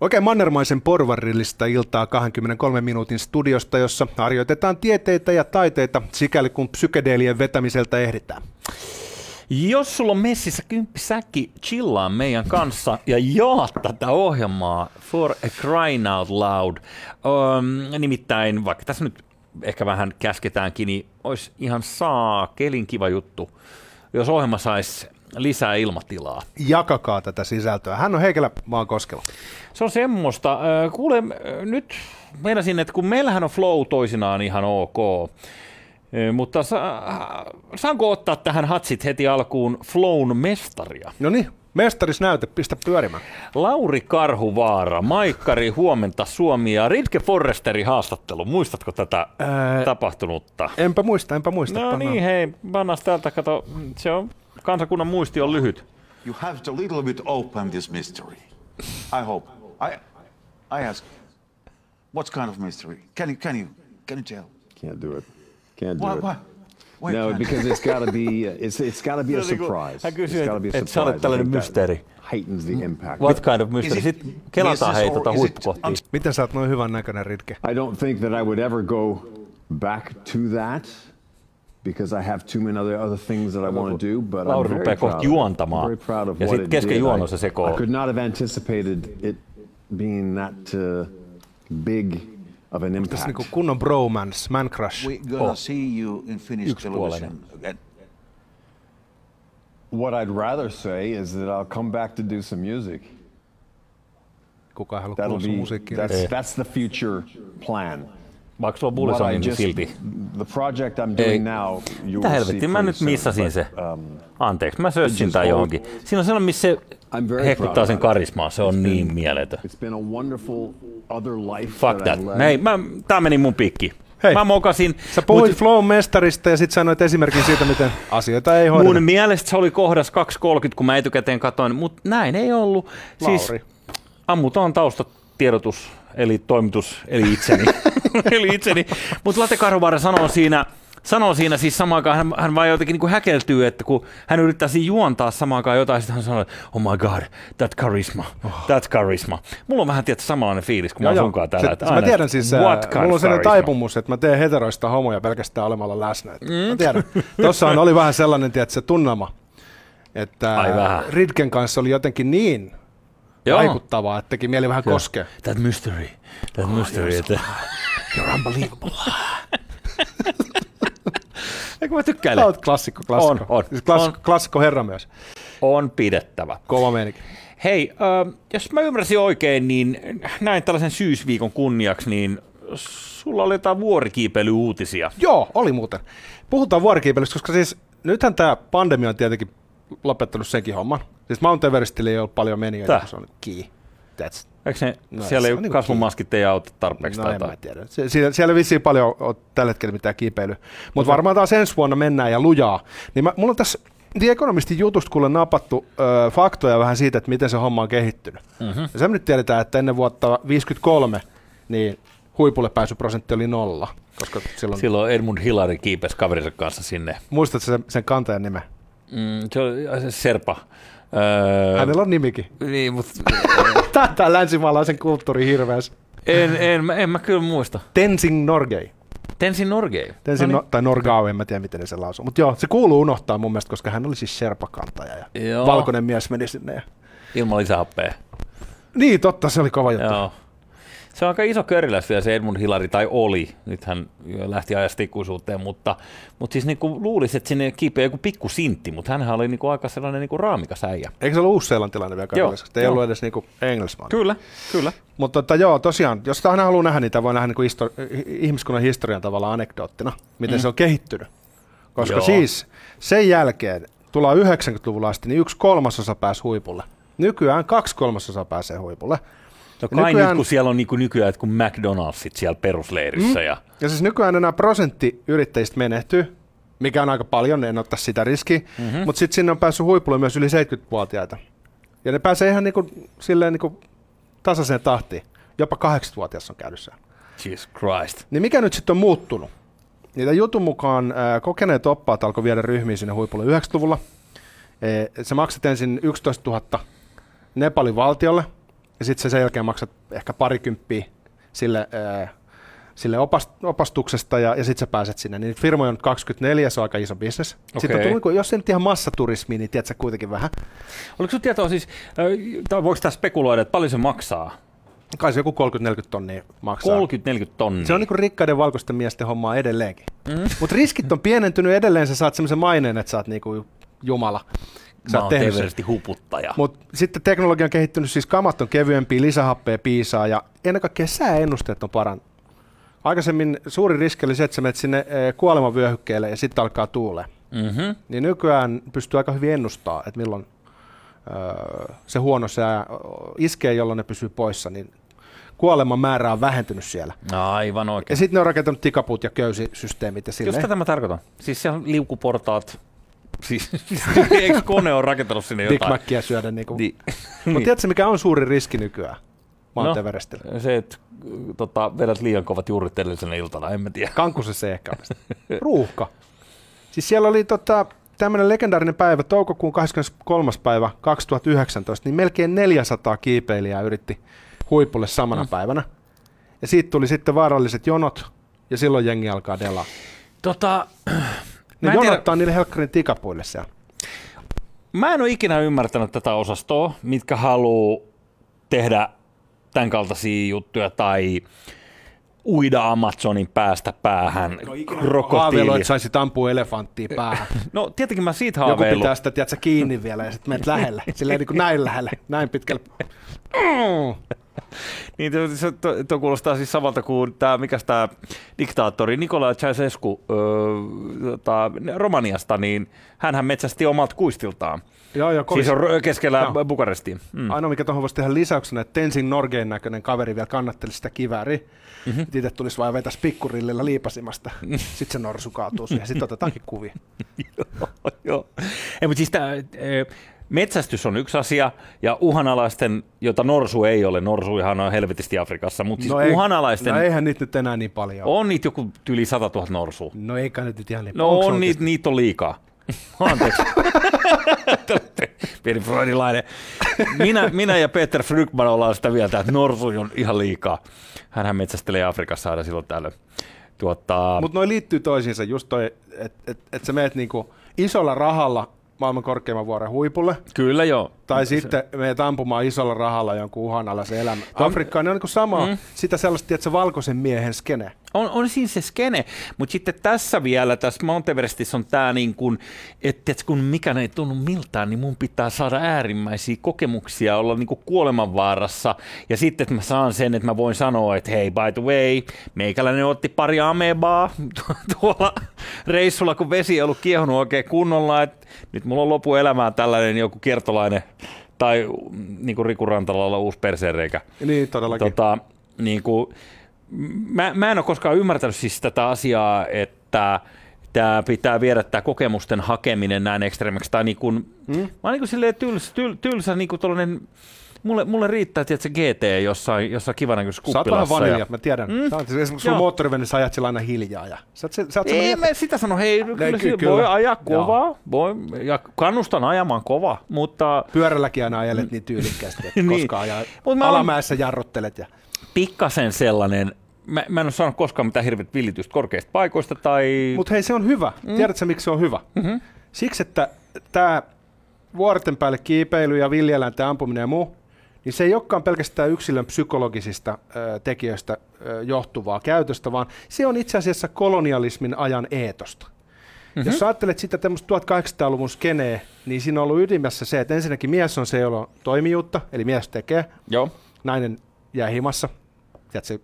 Oikein mannermaisen porvarillista iltaa 23 minuutin studiosta, jossa harjoitetaan tieteitä ja taiteita, sikäli kun psykedeelien vetämiseltä ehditään. Jos sulla on messissä kymppisäkki, chillaa meidän kanssa ja jaa tätä ohjelmaa for a crying out loud. Um, nimittäin, vaikka tässä nyt ehkä vähän käsketäänkin, niin olisi ihan saa kelin kiva juttu, jos ohjelma saisi lisää ilmatilaa. Jakakaa tätä sisältöä. Hän on Heikelä Maankoskella. Se on semmoista. Kuule, nyt meinasin, että kun meillähän on flow toisinaan ihan ok, mutta sa- saanko ottaa tähän hatsit heti alkuun Flown mestaria? No niin, mestaris näyte, pistä pyörimään. Lauri Karhuvaara, Maikkari, huomenta Suomi ja Ridke Forresteri haastattelu. Muistatko tätä Ää, tapahtunutta? Enpä muista, enpä muista. No niin, hei, pannas täältä, kato, se on, kansakunnan muisti on lyhyt. You have to little bit open this mystery. I hope. I, I ask, what kind of mystery? Can you, can you, can you tell? Can't do it. Can't do Why, it. why? Why No, can't- because it's got to be it's it's got to be a surprise. hän kysyy, It's got to be a et- et sä olet surprise. Tällainen mysteeri. Heightens the impact. What kind of mystery? Is it Sitten kelataan business hei or tota huippukohtia. Miten sä oot noin hyvän näköinen, Ritke? I don't think that I would ever go back to that because I have too many other other things that I want to do. But I'm very rupeaa proud kohta of juontamaan. I'm very proud of Ja what it kesken did. juonon I- se sekoo. I could not have anticipated it being that uh, big of an Tässä impact. niinku kunnon bromance, man crush. We're gonna Oh. see you in Finnish Yksipuolinen. television again. What I'd rather say is that I'll come back to do some music. Kuka ei halua That'll kuulla sun be musiikkia. that's, that's the future plan. Vaikka sulla on bullisoni, niin just- silti. The project I'm Ei. doing now, you Mitä helvettiä, mä nyt missasin se. um, Anteeksi, mä sössin hold- johonkin. Siinä on sellainen, missä se hehkuttaa sen karismaa. Se on niin mieletön. Fuck that. I've led. Ei, mä, tää meni mun pikki. Hei. Mä mokasin. Sä puhuit mut Flow mestarista ja sitten sanoit esimerkin siitä, miten asioita ei hoideta. mun mielestä se oli kohdas 2.30, kun mä etukäteen katoin, mutta näin ei ollut. Siis Lauri. ammutaan taustatiedotus, eli toimitus, eli itseni. eli itseni. Mutta Latte Karhuvaara sanoo siinä, sanoo siinä siis samaan aikaan, hän, hän vaan jotenkin niin häkeltyy, että kun hän yrittää siinä juontaa samaan aikaan jotain, sitten hän sanoo, että oh my god, that charisma, that charisma. Mulla on vähän tietysti samanlainen fiilis, kun mä Joo, oon joo. sunkaan täällä. Se- että mä aina, tiedän siis, what äh, mulla on sellainen taipumus, että mä teen heteroista homoja pelkästään olemalla läsnä. Mm. Mä tiedän. Tossahan oli vähän sellainen, tiedät, se tunnelma, että Ai vähän. Ridken kanssa oli jotenkin niin Joo. vaikuttavaa, että teki mieli vähän Joo. koskea. That mystery, that mystery. Että... You're unbelievable. Eikö mä tykkäilen? Sä oot klassikko, klassikko. On, on, Siis klass, on. Klassikko herra myös. On pidettävä. Kova meininki. Hei, äh, jos mä ymmärsin oikein, niin näin tällaisen syysviikon kunniaksi, niin sulla oli jotain vuorikiipeilyuutisia. Joo, oli muuten. Puhutaan vuorikiipeilystä, koska siis nythän tämä pandemia on tietenkin lopettanut senkin homman. Siis Mount Everestille ei ole paljon menijöitä, kun se on kiinni. That's Eikö ne, No, siellä ei on niinku kasvomaskit ei auta tarpeeksi No tai en mä jotain? tiedä. Se, siellä, siellä vissiin paljon on tällä hetkellä mitään kiipeilyä. Mutta varmaan taas ensi vuonna mennään ja lujaa. Niin mä, mulla on tässä The Economistin jutusta kuule napattu ö, faktoja vähän siitä, että miten se homma on kehittynyt. Mm-hmm. Ja se nyt tiedetään, että ennen vuotta 1953 niin huipulle pääsyprosentti oli nolla. Koska silloin, Silloin Edmund Hillary kiipesi kaverinsa kanssa sinne. muistatko sen, sen kantajan nimen? Mm, se oli se Serpa. Öö, Hänellä on nimikin. niin, mutta Tätä länsimaalaisen kulttuuri hirveästi. en, en, mä- en mä kyllä muista. Tenzing Norgay. Tenzin Norgay. Tenzing, No no, tai Norgao, en mä tiedä miten sen lausuu. Mutta joo, se kuuluu unohtaa mun mielestä, koska hän oli siis Sherpa-kantaja. Ja Joo. valkoinen mies meni sinne. Ja... Ilman lisähappea. Niin, totta, se oli kova juttu. Joo. Se on aika iso köriläs vielä se Edmund Hillary, tai oli. Nyt hän lähti ajasta ikuisuuteen, mutta, mutta siis niin kuin luulisi, että sinne kiipeä joku pikku sintti, mutta hän oli niin kuin aika sellainen niin kuin raamikas äijä. Eikö se ollut uusseelantilainen vielä kaikessa? Ei joo. ollut edes niinku Engelsman. Kyllä, kyllä. Mutta tota, joo, tosiaan, jos tähän haluaa nähdä, niin tämä voi nähdä histo- hi- ihmiskunnan historian tavalla anekdoottina, miten mm. se on kehittynyt. Koska Joo. siis sen jälkeen, tullaan 90-luvulla asti, niin yksi kolmasosa pääsi huipulle. Nykyään kaksi kolmasosaa pääsee huipulle. No kai nykyään- nyt, kun siellä on niin kuin nykyään, että kun McDonald'sit siellä perusleirissä. Mm. Ja, Ja siis nykyään enää prosentti yrittäjistä menehtyy, mikä on aika paljon, en ottaa sitä riskiä. Mm-hmm. Mutta sitten sinne on päässyt huipulle myös yli 70-vuotiaita. Ja ne pääsee ihan niinku, silleen niinku tasaiseen tahtiin. Jopa 80-vuotias on käynyt siellä. Jesus Christ. Niin mikä nyt sitten on muuttunut? Niitä jutun mukaan ää, kokeneet oppaat alkoi viedä ryhmiä sinne huipulle 90-luvulla. Ee, se maksat ensin 11 000 Nepalin valtiolle, ja sitten sä sen jälkeen maksat ehkä parikymppiä sille, ää, sille opast, opastuksesta ja, ja sitten sä pääset sinne. Niin firmoja on nyt 24, se on aika iso bisnes. Sitten Okei. on tullut, jos ei nyt ihan massaturismi, niin tiedätkö kuitenkin vähän. Oliko sinulla tietoa siis, tai voiko tämä spekuloida, että paljon se maksaa? Kai se joku 30-40 tonnia maksaa. 30-40 tonnia. Se on niinku rikkaiden valkoisten miesten hommaa edelleenkin. Mm. Mutta riskit on pienentynyt edelleen, sä saat semmoisen maineen, että sä oot niinku jumala. Sä oot tehnyt sen. Huputtaja. Mutta sitten teknologia on kehittynyt, siis kamat on kevyempiä, lisähappea piisaa ja ennen kaikkea sääennusteet on parantunut. Aikaisemmin suuri riski oli se, että sä menet sinne eh, kuolemavyöhykkeelle ja sitten alkaa tuule. Mm-hmm. Niin nykyään pystyy aika hyvin ennustaa, että milloin öö, se huono sää ö, iskee, jolloin ne pysyy poissa, niin kuoleman määrä on vähentynyt siellä. Aivan Ja oikein. sitten ne on rakentanut tikapuut ja köysisysteemit ja Just tätä mä tarkoitan. Siis siellä on liukuportaat. Siis, eikö kone on rakentanut sinne Big jotain? Mackia syödä. Niinku. Niin. Mutta tiedätkö, mikä on suuri riski nykyään Mount No. Se, että tota, vedät liian kovat juurit edellisenä iltana, en mä tiedä. Kankusessa se ehkä. Ruuhka. Siis siellä oli tota, tämmöinen legendaarinen päivä, toukokuun 23. päivä 2019, niin melkein 400 kiipeilijää yritti huipulle samana mm. päivänä. Ja siitä tuli sitten vaaralliset jonot, ja silloin jengi alkaa delaa. Tota, Ne mä, en tiedä, jonottaa niille helkkarin tikapuille siellä. mä en ole ikinä ymmärtänyt tätä osastoa, mitkä haluaa tehdä tämän kaltaisia juttuja tai uida Amazonin päästä päähän Haaveilu, krokotiili. että saisit ampua elefanttia päähän. No tietenkin mä siitä Joku haaveilu. pitää sitä, tiedätkö, kiinni vielä ja sitten menet lähelle. Silleen niin kuin näin lähelle, näin pitkälle. Mm. Niin, tuo, se, tuo, tuo kuulostaa siis samalta kuin tämä, mikä tämä diktaattori Nikola Ceausescu öö, tota, Romaniasta, niin hänhän metsästi omalta kuistiltaan. Joo, joo, kovis. Siis on keskellä Joo. Bukarestiin. Mm. Ainoa, mikä tuohon voisi tehdä lisäyksenä, että Tenzin Norgeen näköinen kaveri vielä kannatteli sitä kivääriä. Mm-hmm. Itse tulisi vain vetäisi pikkurillillä liipasimasta. Sitten se norsu kaatuu siihen. Sitten otetaankin kuvia. Joo. Ei, mutta siis tää, e, metsästys on yksi asia, ja uhanalaisten, jota norsu ei ole, norsu ihan on helvetisti Afrikassa, mutta siis ei, uhanalaisten, no eihän niitä nyt enää niin paljon on niitä joku yli 100 000 norsua. No eikä nyt ihan niin No Onks on, niitä, niitä on liikaa. Anteeksi. Pieni freudilainen. Minä, minä ja Peter Frykman ollaan sitä mieltä, että norsu on ihan liikaa. Hänhän metsästelee Afrikassa aina silloin tällöin. Tuota, Mutta noi liittyy toisiinsa. Just toi, että et, et sä meet niinku isolla rahalla maailman korkeimman vuoren huipulle, kyllä joo. Tai sitten meet ampumaan isolla rahalla jonkun uhanalaisen elämän. Afrikka ne on niinku sama, mm. sitä sellaista, että se valkoisen miehen skene. On, on siinä se skene, mutta sitten tässä vielä, tässä Mount Everestissä on tämä niin kuin, että et kun mikään ei tunnu miltään, niin mun pitää saada äärimmäisiä kokemuksia, olla niin kuin kuolemanvaarassa. Ja sitten, että mä saan sen, että mä voin sanoa, että hei, by the way, meikäläinen otti pari amebaa tuolla reissulla, kun vesi ei ollut kiehunut oikein kunnolla, että nyt mulla on lopu elämään tällainen joku kiertolainen tai niin kuin Riku Rantalalla uusi perseenreikä. Niin, todellakin. Tota, niin kuin, mä, mä en ole koskaan ymmärtänyt siis tätä asiaa, että tämä pitää viedä tämä kokemusten hakeminen näin ekstreemiksi. Tai niin kuin, mm? Mä oon niin kuin silleen tylsä, tyl, tylsä niin kuin mulle, mulle riittää tietysti GT jossain, jossain kivänäköisessä Sä oot vähän kuppilassa. vanilja, ja, mä tiedän. Mm. Sä oot, esimerkiksi sun Joo. moottorivenessä ajat sillä aina hiljaa. Ja sä oot, se- sä oot ei mä sitä sano, hei, kyllä, ky- kyllä, kyllä. voi ajaa Joo. kovaa, voi, ja kannustan ajamaan kovaa, mutta pyörälläkin aina ajelet niin tyylikkäästi, että Niin. koska ajaa Mut mä alamäessä jarruttelet. Ja... pikkasen sellainen, mä, mä en ole saanut koskaan mitään hirveät villitystä korkeista paikoista tai... Mutta hei, se on hyvä. Mm. Tiedätkö miksi se on hyvä? Mm-hmm. Siksi, että tämä vuorten päälle kiipeily ja villieläinten ampuminen ja muu, niin se ei olekaan pelkästään yksilön psykologisista ö, tekijöistä ö, johtuvaa käytöstä, vaan se on itse asiassa kolonialismin ajan eetosta. Mm-hmm. Jos ajattelet sitä tämmöistä 1800-luvun skeneä, niin siinä on ollut ydimessä se, että ensinnäkin mies on se, jolla on toimijuutta, eli mies tekee, Joo. nainen jää himassa, tiedätkö,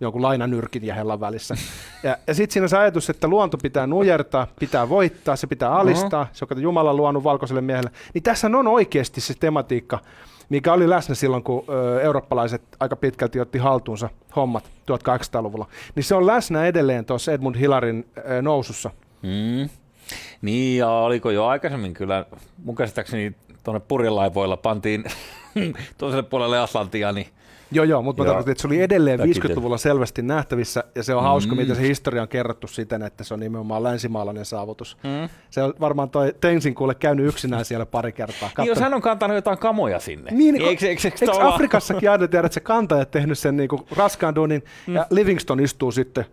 jonkun lainanyrkin ja hellan välissä. Ja, ja sitten siinä on se ajatus, että luonto pitää nujertaa, pitää voittaa, se pitää alistaa, uh-huh. se on Jumala on luonut valkoiselle miehelle. Niin tässä on oikeasti se tematiikka, mikä oli läsnä silloin, kun ö, eurooppalaiset aika pitkälti otti haltuunsa hommat 1800-luvulla. Niin se on läsnä edelleen tuossa Edmund Hillarin ö, nousussa. Mm. Niin, ja oliko jo aikaisemmin kyllä, mun käsittääkseni tuonne purjelaivoilla pantiin toiselle puolelle Atlantia, niin Joo, joo, mutta mä tarkoitin, että se oli edelleen Mäkin 50-luvulla selvästi nähtävissä, ja se on hauska, miten se historia on kerrottu siten, että se on nimenomaan länsimaalainen saavutus. Mm. Se on varmaan toi Tensin kuule käynyt yksinään siellä pari kertaa. Niin, jos hän on kantanut jotain kamoja sinne. Niin, eikö, eikö, eikö, eikö tavallaan- Afrikassakin aina tiedä, että se kantaja tehnyt sen niinku raskaan duunin, mm. ja Livingston istuu sitten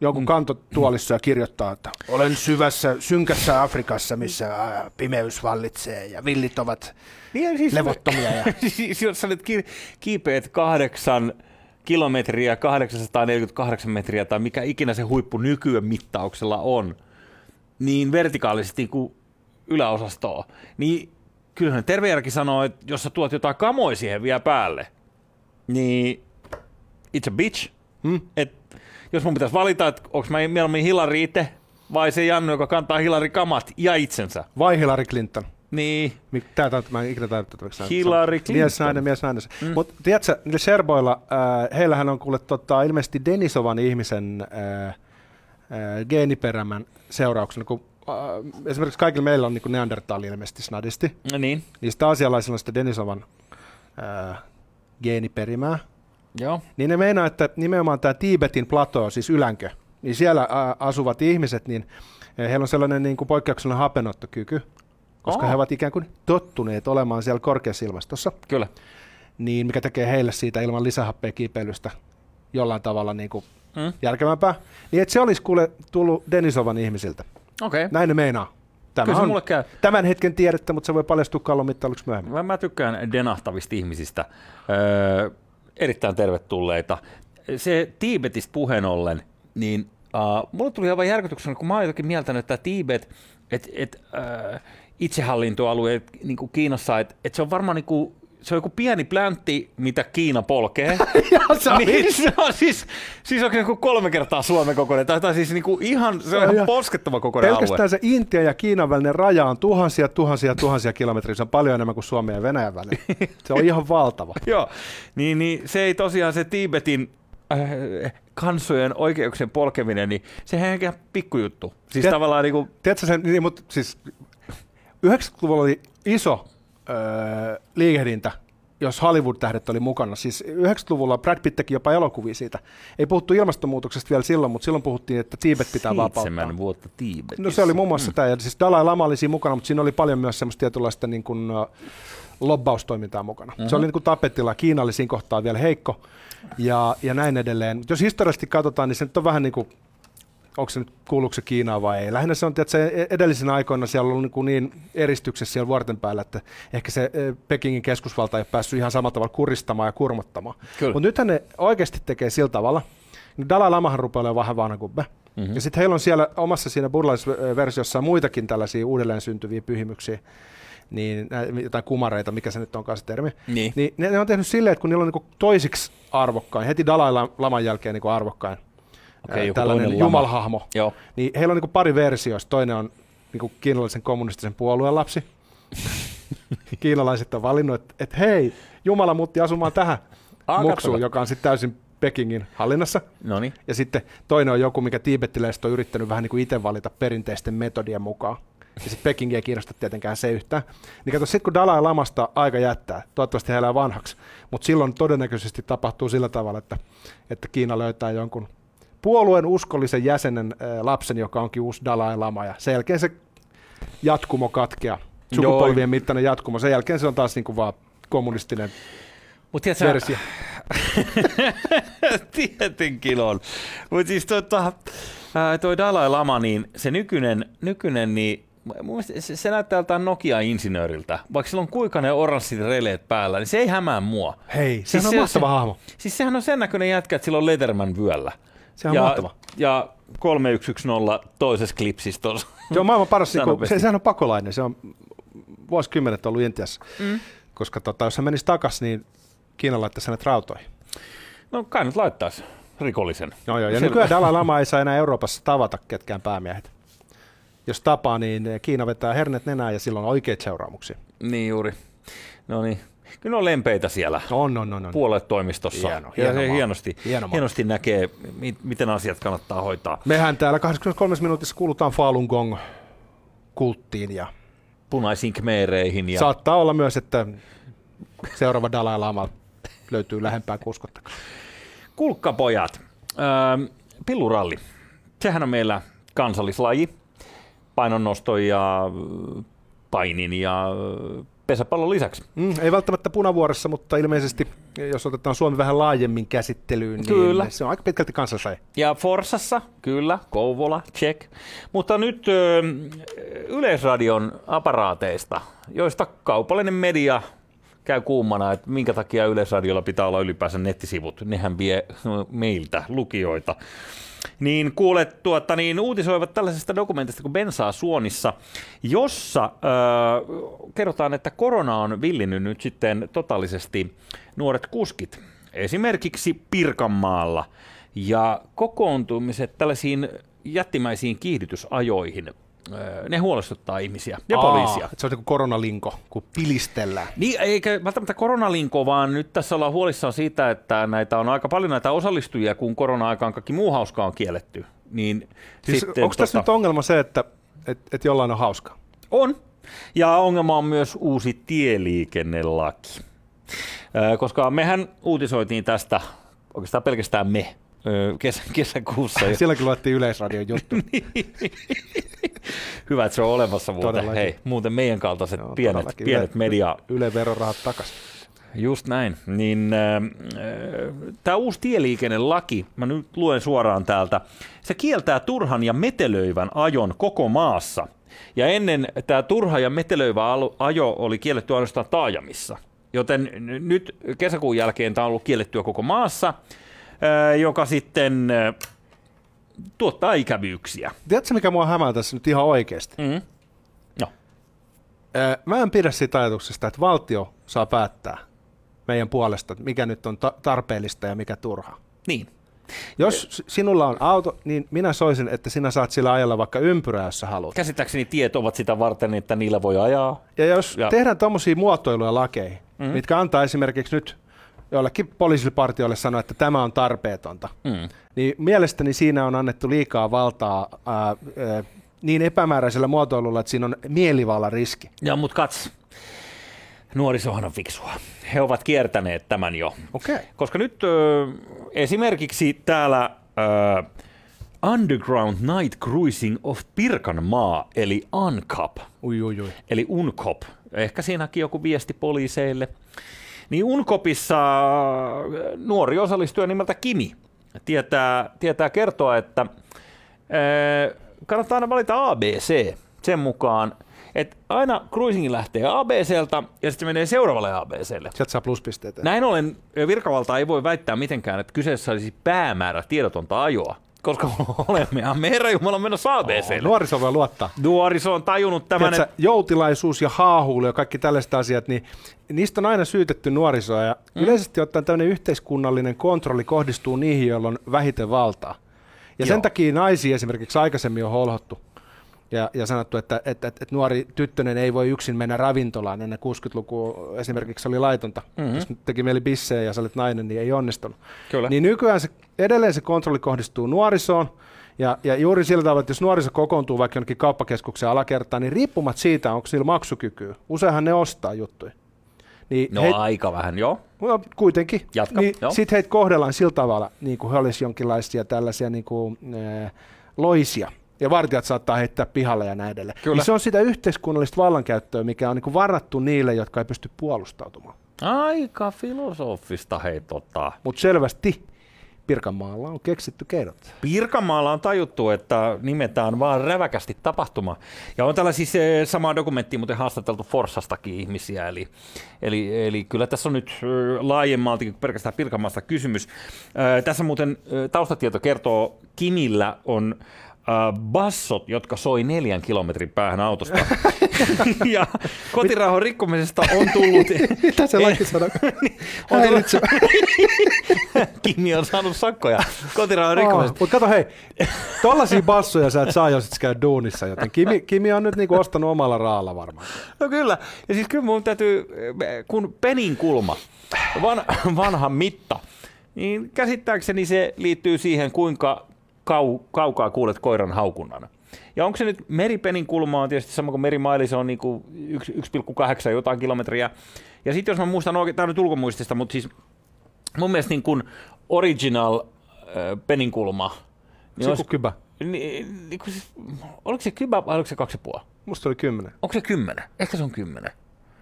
jonkun mm. kantotuolissa ja kirjoittaa, että olen syvässä, synkässä Afrikassa, missä ää, pimeys vallitsee ja villit ovat Niin, siis, levottomia. Ja... siis jos sä nyt ki- kiipeät kahdeksan kilometriä, 848 metriä tai mikä ikinä se huippu nykyään mittauksella on, niin vertikaalisesti kuin yläosastoa, niin kyllähän terve järki sanoo, että jos sä tuot jotain kamoja siihen vielä päälle, niin it's a bitch. Hmm? Et jos mun pitäisi valita, että onko mä mieluummin Hillary itse vai se Jannu, joka kantaa Hillary kamat ja itsensä, Vai Hillary Clinton. niin Mik- Tää, tää, mä en ikinä on- Hillary se on Mies, Clinton. nainen, mies, nainen. Mm. Mutta tiedätkö, niillä serboilla, äh, heillähän on kuule tota, ilmeisesti Denisovan ihmisen äh, äh, geeniperämän seurauksena, kun äh, esimerkiksi kaikilla meillä on niin neandertaali ilmeisesti snadisti, No niin, niistä asialaisilla on sitä Denisovan äh, geeniperimää, joo. niin ne meinaa, että nimenomaan tämä Tiibetin plato, siis ylänkö, niin siellä asuvat ihmiset, niin eh, heillä on sellainen niin kuin poikkeuksellinen hapenottokyky, koska Oo. he ovat ikään kuin tottuneet olemaan siellä korkeassa ilmastossa, Kyllä. niin mikä tekee heille siitä ilman lisähappea kiipeilystä jollain tavalla niin kuin Mm. järkevämpää. Niin että se olisi kuule tullut Denisovan ihmisiltä. Okei. Okay. Näin ne meinaa. Tämä on mulle käy. tämän hetken tiedettä, mutta se voi paljastua kallon mittailuksi myöhemmin. Mä, mä tykkään denahtavista ihmisistä. Öö, erittäin tervetulleita. Se Tiibetistä puheen ollen, niin uh, mulle tuli aivan järkytyksenä, kun mä oon jotenkin mieltänyt, että Tiibet, että et, uh, itsehallintoalue niin kuin Kiinassa, että et se on varmaan niin kuin, se on joku pieni pläntti, mitä Kiina polkee. se on niin, se on siis, siis se joku kolme kertaa Suomen kokoinen, tai, tai siis niinku ihan, se on ihan ihan- poskettava kokoinen alue. Pelkästään se Intian ja Kiinan välinen raja on tuhansia, tuhansia, tuhansia kilometriä. Se on paljon enemmän kuin Suomen ja Venäjän välillä. Se on ihan valtava. Joo, niin, niin se ei tosiaan se Tiibetin äh, kansojen oikeuksien polkeminen, niin sehän ei ihan pikkujuttu. Siis Tiedät- tavallaan niin kuin, Tiedätkö sen, niin, mutta siis 90-luvulla oli iso öö, liikehdintä, jos Hollywood-tähdet oli mukana. Siis 90-luvulla Brad Pitt teki jopa elokuvia siitä. Ei puhuttu ilmastonmuutoksesta vielä silloin, mutta silloin puhuttiin, että Tiibet pitää vapauttaa. seitsemän vuotta Tiibetissä. No se oli muun muassa mm. tämä, ja siis Dalai Lama oli siinä mukana, mutta siinä oli paljon myös semmoista tietynlaista niin kuin, lobbaustoimintaa mukana. Mm-hmm. Se oli niin kuin tapetilla, Kiina oli siinä kohtaa vielä heikko, ja, ja näin edelleen. Mut jos historiallisesti katsotaan, niin se nyt on vähän niin kuin, onko se nyt kuuluuko se Kiinaan vai ei. Lähinnä se on, että se edellisinä aikoina siellä on ollut niin, kuin niin eristyksessä siellä vuorten päällä, että ehkä se eh, Pekingin keskusvalta ei ole päässyt ihan samalla tavalla kuristamaan ja kurmottamaan. Mutta nythän ne oikeasti tekee sillä tavalla. Niin Dalai Lamahan rupeaa olemaan vähän vanha kubbe. Mm-hmm. Ja sitten heillä on siellä omassa siinä buddhalaisversiossa muitakin tällaisia uudelleen syntyviä pyhimyksiä, niin jotain kumareita, mikä se nyt onkaan se termi. Niin. niin ne, ne, on tehnyt silleen, että kun niillä on niin toisiksi arvokkain, heti Dalai Laman jälkeen niin arvokkain, Ää, joku tällainen jumalhahmo, Joo. niin heillä on niin pari versioista. Toinen on niin kiinalaisen kommunistisen puolueen lapsi. Kiinalaiset on valinnut, että, että hei, Jumala muutti asumaan tähän Aa, muksuun, joka on sitten täysin Pekingin hallinnassa. No niin. Ja sitten toinen on joku, mikä tiibettiläiset on yrittänyt vähän niin kuin itse valita perinteisten metodien mukaan. Ja sitten Pekingiä ei kiinnosta tietenkään se yhtään. Niin kato, sitten kun Dalai Lamasta aika jättää, toivottavasti he elää vanhaksi, mutta silloin todennäköisesti tapahtuu sillä tavalla, että, että Kiina löytää jonkun puolueen uskollisen jäsenen äh, lapsen, joka onkin uusi Dalai Lama, ja sen jälkeen se jatkumo katkeaa. Sukupolvien mittainen jatkumo. Sen jälkeen se on taas niin kuin vaan kommunistinen Mutta tiedätkö, versio. Tietenkin on. Mutta siis tota, ää, toi Dalai Lama, niin se nykyinen, nykyinen niin mun se, se näyttää jotain Nokia-insinööriltä. Vaikka sillä on kuinka ne oranssit releet päällä, niin se ei hämää mua. Hei, sehän on se mahtava se, hahmo. Siis sehän on sen näköinen jätkä, että sillä on Letterman vyöllä. Se on ja, mahtava. Ja 3110 toisessa klipsissä tuossa. Se on maailman paras, niin kuin, Sanopesti. se, sehän on pakolainen, se on vuosikymmenet ollut Intiassa. Mm. Koska tota, jos hän menisi takaisin, niin Kiina laittaisi hänet rautoihin. No kai nyt laittaisi rikollisen. No joo, ja Selvä. nykyään Dalai Lama ei saa enää Euroopassa tavata ketkään päämiehet. Jos tapaa, niin Kiina vetää hernet nenään ja silloin on oikeita seuraamuksia. Niin juuri. No niin. Kyllä on lempeitä siellä. On, on, on. on. puoluetoimistossa. Hieno, ja hieno se maa. hienosti, Hieno hienosti näkee, mi- miten asiat kannattaa hoitaa. Mehän täällä 23 minuutissa kuulutaan Falun Gong kulttiin ja punaisiin kmeereihin. Ja... Saattaa olla myös, että seuraava Dalai Lama löytyy lähempää kuin uskottakaan. Kulkkapojat. Öö, pilluralli. Sehän on meillä kansallislaji. Painonnosto ja painin ja pesäpallon lisäksi. Mm, ei välttämättä punavuoressa, mutta ilmeisesti, jos otetaan Suomi vähän laajemmin käsittelyyn, niin Kyllä. se on aika pitkälti kansallislaji. Ja Forsassa, kyllä, Kouvola, check. Mutta nyt ö, Yleisradion aparaateista, joista kaupallinen media käy kuumana, että minkä takia Yleisradiolla pitää olla ylipäänsä nettisivut. Nehän vie meiltä lukijoita. Niin kuulet, tuota, niin uutisoivat tällaisesta dokumentista kuin Bensaa Suonissa, jossa äh, kerrotaan, että korona on villinnyt nyt sitten totaalisesti nuoret kuskit. Esimerkiksi Pirkanmaalla. Ja kokoontumiset tällaisiin jättimäisiin kiihdytysajoihin ne huolestuttaa ihmisiä ja Aa, poliisia. Se on niin kuin koronalinko, kun pilistellään. Niin, eikä välttämättä koronalinko, vaan nyt tässä ollaan huolissaan siitä, että näitä on aika paljon näitä osallistujia, kun korona-aikaan kaikki muu hauska on kielletty. Niin Siis sitten, onko tässä tota, nyt ongelma se, että et, et jollain on hauska? On. Ja ongelma on myös uusi tieliikennelaki. Ö, Koska mehän uutisoitiin tästä, oikeastaan pelkästään me, ö, kesä, kesäkuussa. Ja Silläkin luettiin Yleisradion juttu. Hyvä, että se on olemassa muuten. Todellakin. Hei, muuten meidän kaltaiset Joo, pienet, todellakin. pienet Yle- media Yle verorahat takaisin. Just näin. Niin, äh, tämä uusi tieliikennelaki, mä nyt luen suoraan täältä, se kieltää turhan ja metelöivän ajon koko maassa. Ja ennen tämä turha ja metelöivä ajo oli kielletty ainoastaan taajamissa. Joten nyt kesäkuun jälkeen tämä on ollut kiellettyä koko maassa, äh, joka sitten äh, tuottaa ikävyyksiä. Tiedätkö, mikä mua hämää tässä nyt ihan oikeasti? Mm. No. Mä en pidä siitä ajatuksesta, että valtio saa päättää meidän puolesta, mikä nyt on ta- tarpeellista ja mikä turha. Niin. Jos sinulla on auto, niin minä soisin, että sinä saat sillä ajalla vaikka ympyrää, jos haluat. Käsittääkseni tiet ovat sitä varten, että niillä voi ajaa. Ja jos Ja- tehdään tuommoisia muotoiluja lakeihin, Mm. mm. mitkä antaa esimerkiksi nyt jollekin poliisipartiolle sanoa, että tämä on tarpeetonta, Mm. niin mielestäni siinä on annettu liikaa valtaa ää, ää, niin epämääräisellä muotoilulla, että siinä on mielivallan riski. Ja mut kats, nuorisohan on fiksua. He ovat kiertäneet tämän jo. Okay. Koska nyt ö, esimerkiksi täällä ö, Underground Night Cruising of Pirkanmaa, eli UNCAP, Ui, ui, ui. eli UNCOP. Ehkä siinäkin joku viesti poliiseille. Niin UNCOPissa nuori osallistuja nimeltä Kimi tietää, tietää kertoa, että ö, kannattaa aina valita ABC sen mukaan, että aina cruising lähtee ABCltä ja sitten se menee seuraavalle ABClle. Sieltä saa pluspisteitä. Näin ollen virkavalta ei voi väittää mitenkään, että kyseessä olisi päämäärä tiedotonta ajoa, koska olemme ihan me herra Jumala menossa ABClle. Nuoriso voi luottaa. Nuoriso on tajunnut tämän, Tiedätkö, joutilaisuus ja haahuilu ja kaikki tällaiset asiat, niin niistä on aina syytetty nuorisoa. Ja mm. yleisesti ottaen tämmöinen yhteiskunnallinen kontrolli kohdistuu niihin, joilla on vähiten valtaa. Ja Joo. sen takia naisia esimerkiksi aikaisemmin on holhottu ja, ja sanottu, että, että, että, että nuori tyttönen ei voi yksin mennä ravintolaan. Ennen 60-lukua esimerkiksi oli laitonta. Mm-hmm. Jos teki mieli bissejä ja sä olet nainen, niin ei onnistunut. Kyllä. Niin nykyään se, edelleen se kontrolli kohdistuu nuorisoon. Ja, ja juuri sillä tavalla, että jos nuoriso kokoontuu vaikka jonnekin kauppakeskuksen alakertaan, niin riippumat siitä, onko sillä maksukykyä, useinhan ne ostaa juttuja. Niin no he, aika vähän, joo. no, kuitenkin. Jatka, niin joo. Sitten heitä kohdellaan sillä tavalla, niin kuin he olisivat jonkinlaisia tällaisia niin kuin, äh, loisia. Ja vartijat saattaa heittää pihalle ja näin edelleen. Kyllä. Niin se on sitä yhteiskunnallista vallankäyttöä, mikä on niin varattu niille, jotka ei pysty puolustautumaan. Aika filosofista hei tota. Mutta selvästi Pirkanmaalla on keksitty keinot. Pirkanmaalla on tajuttu, että nimetään vaan räväkästi tapahtuma. Ja on tällä siis samaa dokumenttia muuten haastateltu Forssastakin ihmisiä, eli, eli, eli kyllä tässä on nyt laajemmalti kuin pelkästään Pirkanmaasta kysymys. Tässä muuten taustatieto kertoo, Kimillä on bassot, jotka soi neljän kilometrin päähän autosta. ja kotirauhan rikkomisesta on tullut... Mitä se laki sanoo? On Häiritsevä. Kimi on saanut sakkoja kotirauhan rikkomisesta. Mutta kato hei, tollasia bassoja sä et saa, jos et käy duunissa, joten Kimi, Kimi on nyt niinku ostanut omalla raalla varmaan. No kyllä. Ja siis kyllä mun täytyy, kun penin kulma, van, vanha mitta, niin käsittääkseni se liittyy siihen, kuinka kau, kaukaa kuulet koiran haukunnan. Ja onko se nyt meripenin kulma on tietysti sama kuin merimaili, se on niinku yksi- 1,8 jotain kilometriä. Ja sitten jos mä muistan oikein, tämä on nyt ulkomuistista, mutta siis mun mielestä niin kuin original äh, penin kulma, niin Se olisi, kybä. niin, niin kuin siis, oliko se kybä vai oliko se kaksi ja puoli? Musta oli kymmenen. Onko se kymmenen? Ehkä se on kymmenen.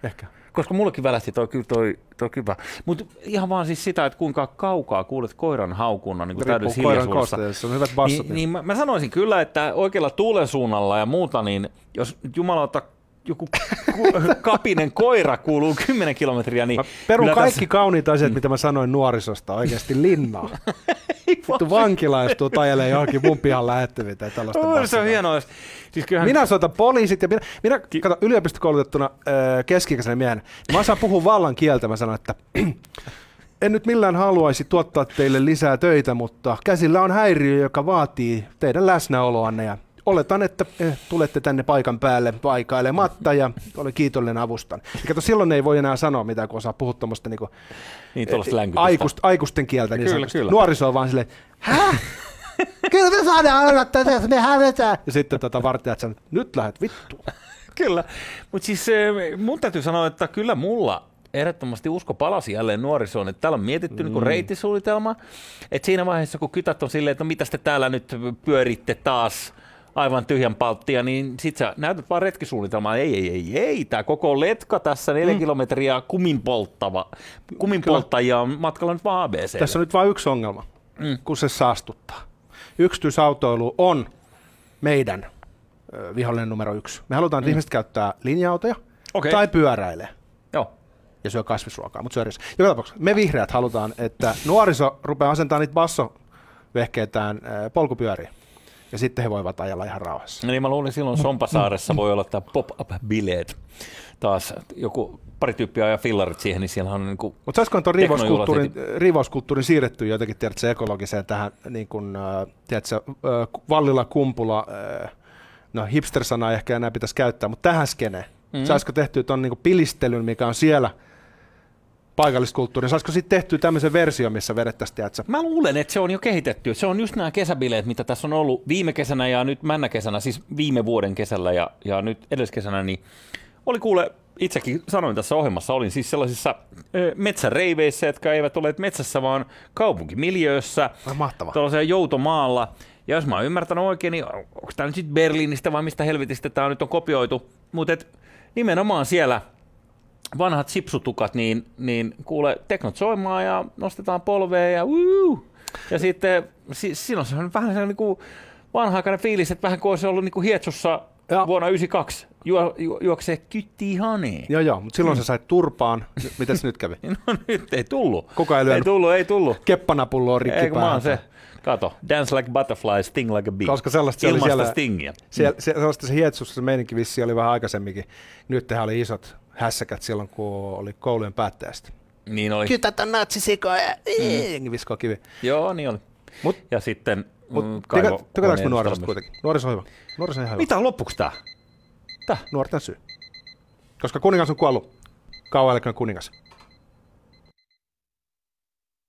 Ehkä. Koska mullekin välähti toi, toi, toi kybä. Mutta ihan vaan siis sitä, että kuinka kaukaa kuulet koiran haukunnan niin täydellisessä koiran hiljaisuudessa. jos on hyvät bassot. Niin, niin mä, mä sanoisin kyllä, että oikealla tuulen suunnalla ja muuta, niin jos jumalauta joku ku- kapinen koira kuuluu 10 kilometriä, niin Mä perun kaikki kauniit asiat, mitä mä sanoin nuorisosta oikeasti linnaa. Vittu vankila, jos tuo ajelee johonkin mun pihan lähettäviin tai tällaista. Oh, se on hienoa. Siis kyllähän, Minä soitan poliisit ja minä, minä kato, yliopistokoulutettuna äh, keski-ikäisenä miehenä, niin mä osaan puhua vallan kieltä. Mä sanon, että en nyt millään haluaisi tuottaa teille lisää töitä, mutta käsillä on häiriö, joka vaatii teidän läsnäoloanne ja oletan, että eh, tulette tänne paikan päälle paikailematta ja olen kiitollinen avustan. Ja kato, silloin ei voi enää sanoa mitään, kun osaa puhua tuommoista niinku, niin länkytystä. aikust, aikuisten kieltä. Niin Kyllä, sanotusti. kyllä. Nuoriso on vaan silleen, häh? Kyllä me saadaan odottaa tässä, me hävetään. Ja sitten tota vartijat sanoo, nyt lähdet vittuun. Kyllä, mutta siis eh, mun täytyy sanoa, että kyllä mulla ehdottomasti usko palasi jälleen nuorisoon, että täällä on mietitty mm. niin reittisuunnitelma, että siinä vaiheessa kun kytät on silleen, että no mitä te täällä nyt pyöritte taas aivan tyhjän palttia, niin sit sä näytät vaan retkisuunnitelmaa, ei, ei, ei, ei, tää koko letka tässä neljä mm. kilometriä kumin polttava, kumin polttajia on matkalla nyt vaan ABC. Tässä on nyt vain yksi ongelma, mm. kun se saastuttaa. Yksityisautoilu on meidän vihollinen numero yksi. Me halutaan, että mm. ihmiset käyttää linja-autoja Okei. tai pyöräilee Joo. ja syö kasvisruokaa, mutta syö. Joka tapauksessa me vihreät halutaan, että nuoriso rupeaa asentamaan niitä bassovehkeitään ö, polkupyöriin. Ja sitten he voivat ajella ihan rauhassa. Niin mä luulin silloin Sompasaaressa voi olla tämä pop-up-bileet. Taas joku pari tyyppiä ajaa fillarit siihen, niin siellä on niin kuin Mutta saisikohan tuon riivauskulttuurin, riivauskulttuurin siirretty jotenkin, tiedätkö, ekologiseen tähän, niin kuin, äh, tiedätkö, äh, Vallila, Kumpula, äh, no hipster-sana ehkä enää pitäisi käyttää, mutta tähän skeneen. Mm. Saisiko tehtyä tuon niin pilistelyn, mikä on siellä paikalliskulttuurin, saisiko sitten tehtyä tämmöisen versio, missä vedettäisiin, tiedätkö, Mä luulen, että se on jo kehitetty. Se on just nämä kesäbileet, mitä tässä on ollut viime kesänä ja nyt männä kesänä, siis viime vuoden kesällä ja, ja nyt edelliskesänä, niin oli kuule, itsekin sanoin tässä ohjelmassa, olin siis sellaisissa ö, metsäreiveissä, jotka eivät ole metsässä, vaan kaupunkimiljöössä, Ai mahtavaa. tuollaisella joutomaalla. Ja jos mä oon ymmärtänyt oikein, niin onko tämä nyt sitten Berliinistä vai mistä helvetistä tämä nyt on kopioitu, mutta nimenomaan siellä vanhat sipsutukat, niin, niin kuule teknot soimaan ja nostetaan polvea ja wuu. Ja sitten si, siinä on se vähän sellainen niin kuin vanha-aikainen fiilis, että vähän kuin olisi ollut niin kuin Hietsussa Ja. vuonna 92 juo, ju, juoksee kytti haneen. Joo, joo, mutta silloin mm. sä sait turpaan. Se nyt kävi? No nyt ei tullut. Kuka ei ei tullut, ei tullut. Keppanapullo on rikki Eikö mä oon se, kato, dance like butterfly, sting like a bee. Koska sellaista se oli Ilmasta siellä- stingiä. Siellä, se, sellaista se Hietsussa se meininki vissi oli vähän aikaisemminkin. Nyt tehän oli isot hässäkät silloin, kun oli koulujen päättäjästä. Niin oli. Kytätä natsisikoa ja mm. viskoo kivi. Joo, niin oli. Mut, Ja sitten mut mm, tykä, kaivo- tykätäänkö me nuorisosta kuitenkin? Nuoriso on hyvä. Nuoriso on ihan hyvä. Mitä loppuksi tää? Tää? Nuorten syy. Koska kuningas on kuollut. Kauan kuningas.